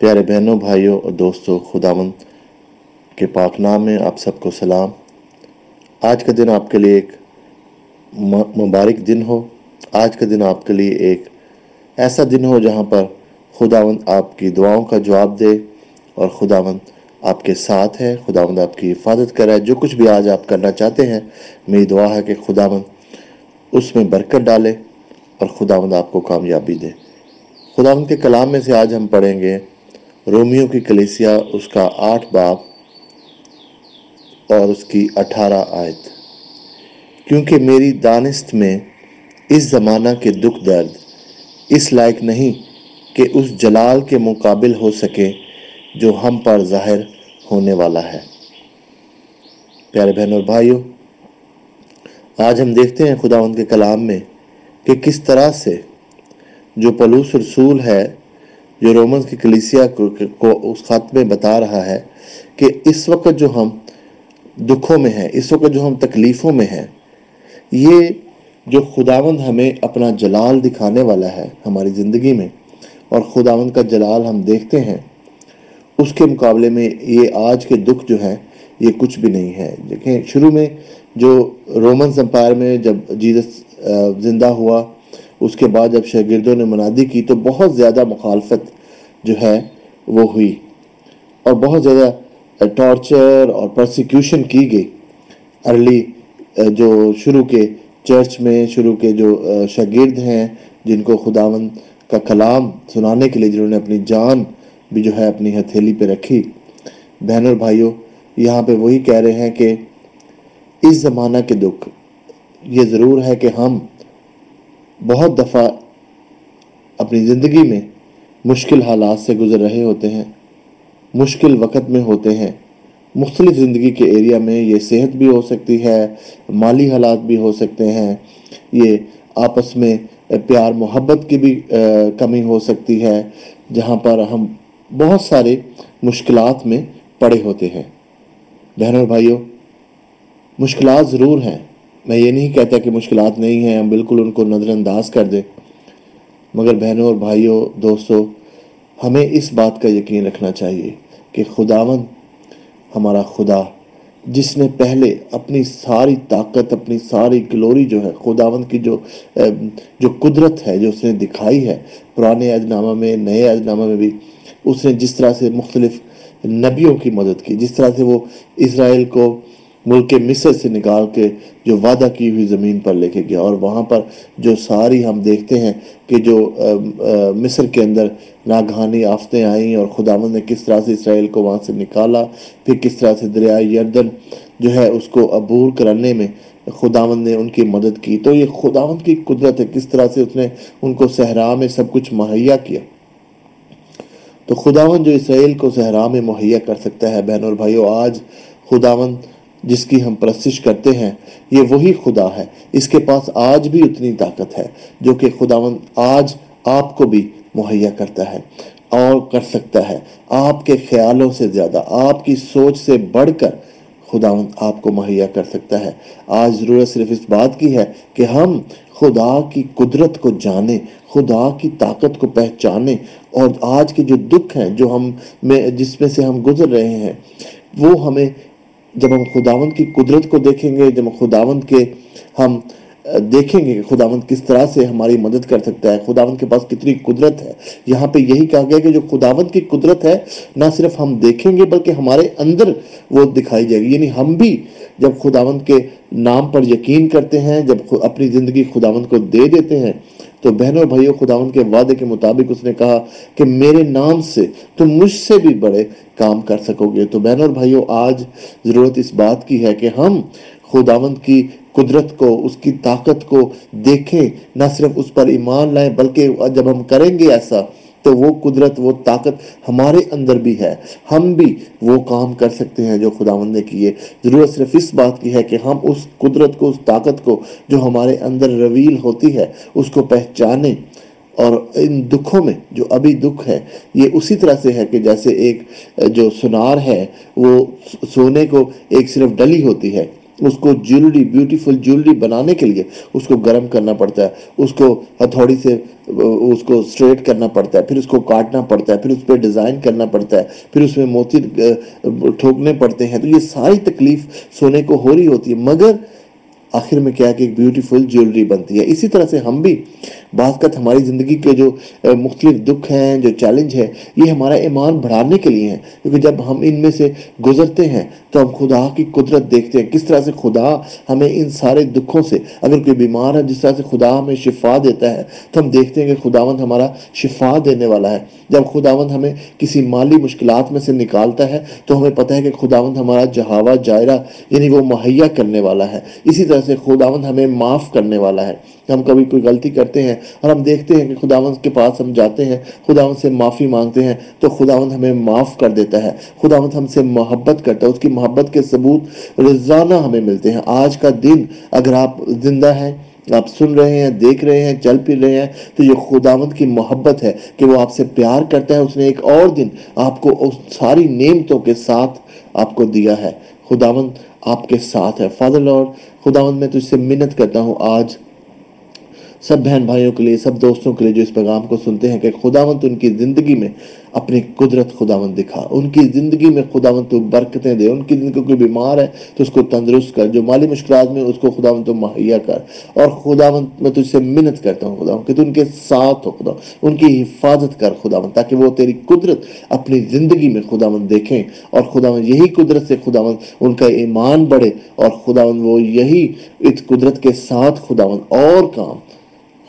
پیارے بہنوں، بھائیوں اور دوستوں خداون کے پاک نام میں آپ سب کو سلام۔ آج کا دن آپ کے لیے ایک مبارک دن ہو۔ آج کا دن آپ کے لیے ایک ایسا دن ہو جہاں پر خداون آپ کی دعاؤں کا جواب دے اور خداون آپ کے ساتھ ہے۔ خداون آپ کی حفاظت کرے۔ جو کچھ بھی آج آپ کرنا چاہتے ہیں، میری دعا ہے کہ خداون اس میں برکت ڈالے اور خداون آپ کو کامیابی دے۔ خداون کے کلام میں سے آج ہم پڑھیں گے رومیو کی کلیسیا، اس کا آٹھ باپ اور اس کی اٹھارہ آیت۔ کیونکہ میری دانست میں اس زمانہ کے دکھ درد اس لائق نہیں کہ اس جلال کے مقابل ہو سکے جو ہم پر ظاہر ہونے والا ہے۔ پیارے بہن اور بھائیوں، آج ہم دیکھتے ہیں خدا ان کے کلام میں کہ کس طرح سے جو پلوس رسول ہے جو رومنز کی کلیسیا کو اس خط میں بتا رہا ہے کہ اس وقت جو ہم دکھوں میں ہیں، اس وقت جو ہم تکلیفوں میں ہیں، یہ جو خداوند ہمیں اپنا جلال دکھانے والا ہے ہماری زندگی میں، اور خداوند کا جلال ہم دیکھتے ہیں، اس کے مقابلے میں یہ آج کے دکھ جو ہیں، یہ کچھ بھی نہیں ہے۔ دیکھیں، شروع میں جو رومنز امپائر میں جب جیزس زندہ ہوا اس کے بعد جب شاگردوں نے منادی کی تو بہت زیادہ مخالفت جو ہے وہ ہوئی اور بہت زیادہ ٹارچر اور پرسیکیوشن کی گئی۔ ارلی جو شروع کے چرچ میں شروع کے جو شاگرد ہیں جن کو خداون کا کلام سنانے کے لیے جنہوں نے اپنی جان بھی جو ہے اپنی ہتھیلی پہ رکھی۔ بہن اور بھائیوں یہاں پہ وہی کہہ رہے ہیں کہ اس زمانہ کے دکھ، یہ ضرور ہے کہ ہم بہت دفعہ اپنی زندگی میں مشکل حالات سے گزر رہے ہوتے ہیں، مشکل وقت میں ہوتے ہیں۔ مختلف زندگی کے ایریا میں یہ صحت بھی ہو سکتی ہے، مالی حالات بھی ہو سکتے ہیں۔ یہ آپس میں پیار محبت کی بھی کمی ہو سکتی ہے، جہاں پر ہم بہت سارے مشکلات میں پڑے ہوتے ہیں۔ بہنوں اور بھائیوں، مشکلات ضرور ہیں۔ میں یہ نہیں کہتا کہ مشکلات نہیں ہیں، ہم بالکل ان کو نظر انداز کر دیں۔ مگر بہنوں اور بھائیوں دوستوں ہمیں اس بات کا یقین رکھنا چاہیے کہ خداون ہمارا خدا، جس نے پہلے اپنی ساری طاقت، اپنی ساری گلوری جو ہے خداون کی جو جو قدرت ہے، جو اس نے دکھائی ہے، پرانے اجنامہ میں، نئے اجنامہ میں بھی، اس نے جس طرح سے مختلف نبیوں کی مدد کی، جس طرح سے وہ اسرائیل کو ملک مصر سے نکال کے جو وعدہ کی ہوئی زمین پر لے کے گیا اور وہاں پر جو ساری ہم دیکھتے ہیں کہ جو مصر کے اندر ناگہانی آفتیں آئیں اور خداوند نے کس طرح سے اسرائیل کو وہاں سے نکالا، پھر کس طرح سے دریائے یردن جو ہے اس کو عبور کرنے میں خداوند نے ان کی مدد کی۔ تو یہ خداوند کی قدرت ہے، کس طرح سے اس نے ان کو صحرا میں سب کچھ مہیا کیا۔ تو خداوند جو اسرائیل کو صحرا میں مہیا کر سکتا ہے بہن اور بھائیو آج خداوند جس کی ہم پرستش کرتے ہیں، یہ وہی خدا ہے۔ اس کے پاس آج بھی اتنی طاقت ہے، جو کہ خداون آج آپ کو بھی مہیا کرتا ہے اور کر سکتا ہے۔ آپ کے خیالوں سے زیادہ، آپ کی سوچ سے بڑھ کر خداون آپ کو مہیا کر سکتا ہے۔ آج ضرورت صرف اس بات کی ہے کہ ہم خدا کی قدرت کو جانیں، خدا کی طاقت کو پہچانیں۔ اور آج کے جو دکھ ہیں، جو ہم میں، جس میں سے ہم گزر رہے ہیں، وہ ہمیں جب ہم خداوند کی قدرت کو دیکھیں گے، جب خداوند کے ہم دیکھیں گے کہ خداوند کس طرح سے ہماری مدد کر سکتا ہے، خداوند کے پاس کتنی قدرت ہے۔ یہاں پہ یہی کہا گیا کہ جو خداوند کی قدرت ہے، نہ صرف ہم دیکھیں گے بلکہ ہمارے اندر وہ دکھائی جائے گی۔ یعنی ہم بھی جب خداوند کے نام پر یقین کرتے ہیں، جب اپنی زندگی خداوند کو دے دیتے ہیں تو بہنوں بھائیوں خداون کے وعدے کے مطابق اس نے کہا کہ میرے نام سے تم مجھ سے بھی بڑے کام کر سکو گے۔ تو بہنوں اور بھائیوں، آج ضرورت اس بات کی ہے کہ ہم خداوند کی قدرت کو، اس کی طاقت کو دیکھیں، نہ صرف اس پر ایمان لائیں، بلکہ جب ہم کریں گے ایسا تو وہ قدرت، وہ طاقت ہمارے اندر بھی ہے۔ ہم بھی وہ کام کر سکتے ہیں جو خداوند نے کیے۔ ضرورت صرف اس بات کی ہے کہ ہم اس قدرت کو، اس طاقت کو جو ہمارے اندر رویل ہوتی ہے، اس کو پہچانیں۔ اور ان دکھوں میں جو ابھی دکھ ہے، یہ اسی طرح سے ہے کہ جیسے ایک جو سنار ہے، وہ سونے کو ایک صرف ڈلی ہوتی ہے۔ اس کو جیولری بیوٹیفل جیولری بنانے کے لیے اس کو گرم کرنا پڑتا ہے، اس کو ہتھوڑی سے، اس کو سٹریٹ کرنا پڑتا ہے، پھر اس کو کاٹنا پڑتا ہے، پھر اس پہ ڈیزائن کرنا پڑتا ہے، پھر اس میں موتی ٹھوکنے پڑتے ہیں۔ تو یہ ساری تکلیف سونے کو ہو رہی ہوتی ہے، مگر آخر میں کیا کہ ایک بیوٹیفل جیولری بنتی ہے۔ اسی طرح سے ہم بھی بعض ہماری زندگی کے جو مختلف دکھ ہیں، جو چیلنج ہے یہ ہمارا ایمان بڑھانے کے لیے ہیں۔ کیونکہ جب ہم ان میں سے گزرتے ہیں، تو ہم خدا کی قدرت دیکھتے ہیں۔ کس طرح سے خدا ہمیں ان سارے دکھوں سے، اگر کوئی بیمار ہے، جس طرح سے خدا ہمیں شفا دیتا ہے، تو ہم دیکھتے ہیں کہ خداوند ہمارا شفا دینے والا ہے۔ جب خداوند ہمیں کسی مالی مشکلات میں سے نکالتا ہے، تو ہمیں پتہ ہے کہ خداوند ہمارا جہاوا، جائرہ یعنی وہ مہیا کرنے والا ہے۔ اسی طرح سے خداوند ہمیں معاف کرنے والا ہے۔ ہم کبھی کوئی غلطی کرتے ہیں اور ہم دیکھتے ہیں کہ خداوند کے پاس ہم جاتے ہیں، خداوند سے معافی مانگتے ہیں تو خداوند ہمیں معاف کر دیتا ہے۔ خداوند ہم سے محبت کرتا ہے، اس کی محبت کے ثبوت روزانہ ہمیں ملتے ہیں۔ آج کا دن اگر آپ زندہ ہیں، آپ سن رہے ہیں، دیکھ رہے ہیں، چل پھر رہے ہیں، تو یہ خداوند کی محبت ہے کہ وہ آپ سے پیار کرتا ہے۔ اس نے ایک اور دن آپ کو اس ساری نعمتوں کے ساتھ آپ کو دیا ہے۔ خداوند آپ کے ساتھ ہے۔ فادر لارڈ خداوند میں تجھ سے منت کرتا ہوں۔ آج سب بہن بھائیوں کے لیے، سب دوستوں کے لیے جو اس پیغام کو سنتے ہیں کہ خداوند ان کی زندگی میں اپنی قدرت خداوند دکھا، ان کی زندگی میں خداوند تو برکتیں دے، ان کی زندگی کوئی بیمار ہے تو اس کو تندرست کر، جو مالی مشکلات میں اس کو خداوند تو مہیا کر۔ اور خداوند میں تجھ سے منت کرتا ہوں خداوند، کہ تو ان کے ساتھ ہو خدا ان کی حفاظت کر خداوند، تاکہ وہ تیری قدرت اپنی زندگی میں خداوند دیکھیں۔ اور خداوند یہی قدرت سے خداوند ان کا ایمان بڑھے، اور خداوند وہ یہی اس قدرت کے ساتھ خداوند اور کام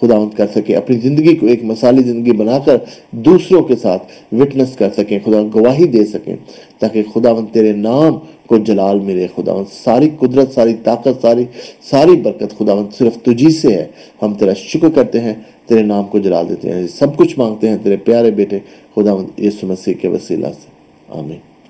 خداوند کر سکے اپنی زندگی کو ایک مثالی زندگی بنا کر دوسروں کے ساتھ وٹنس کر سکیں خداوند گواہی دے سکیں، تاکہ خداوند تیرے نام کو جلال ملے خداوند ساری قدرت، ساری طاقت، ساری ساری برکت خداوند صرف تجھی سے ہے۔ ہم تیرا شکر کرتے ہیں، تیرے نام کو جلال دیتے ہیں، سب کچھ مانگتے ہیں، تیرے پیارے بیٹے خداوند یسو مسیح کے وسیلہ سے۔ آمین۔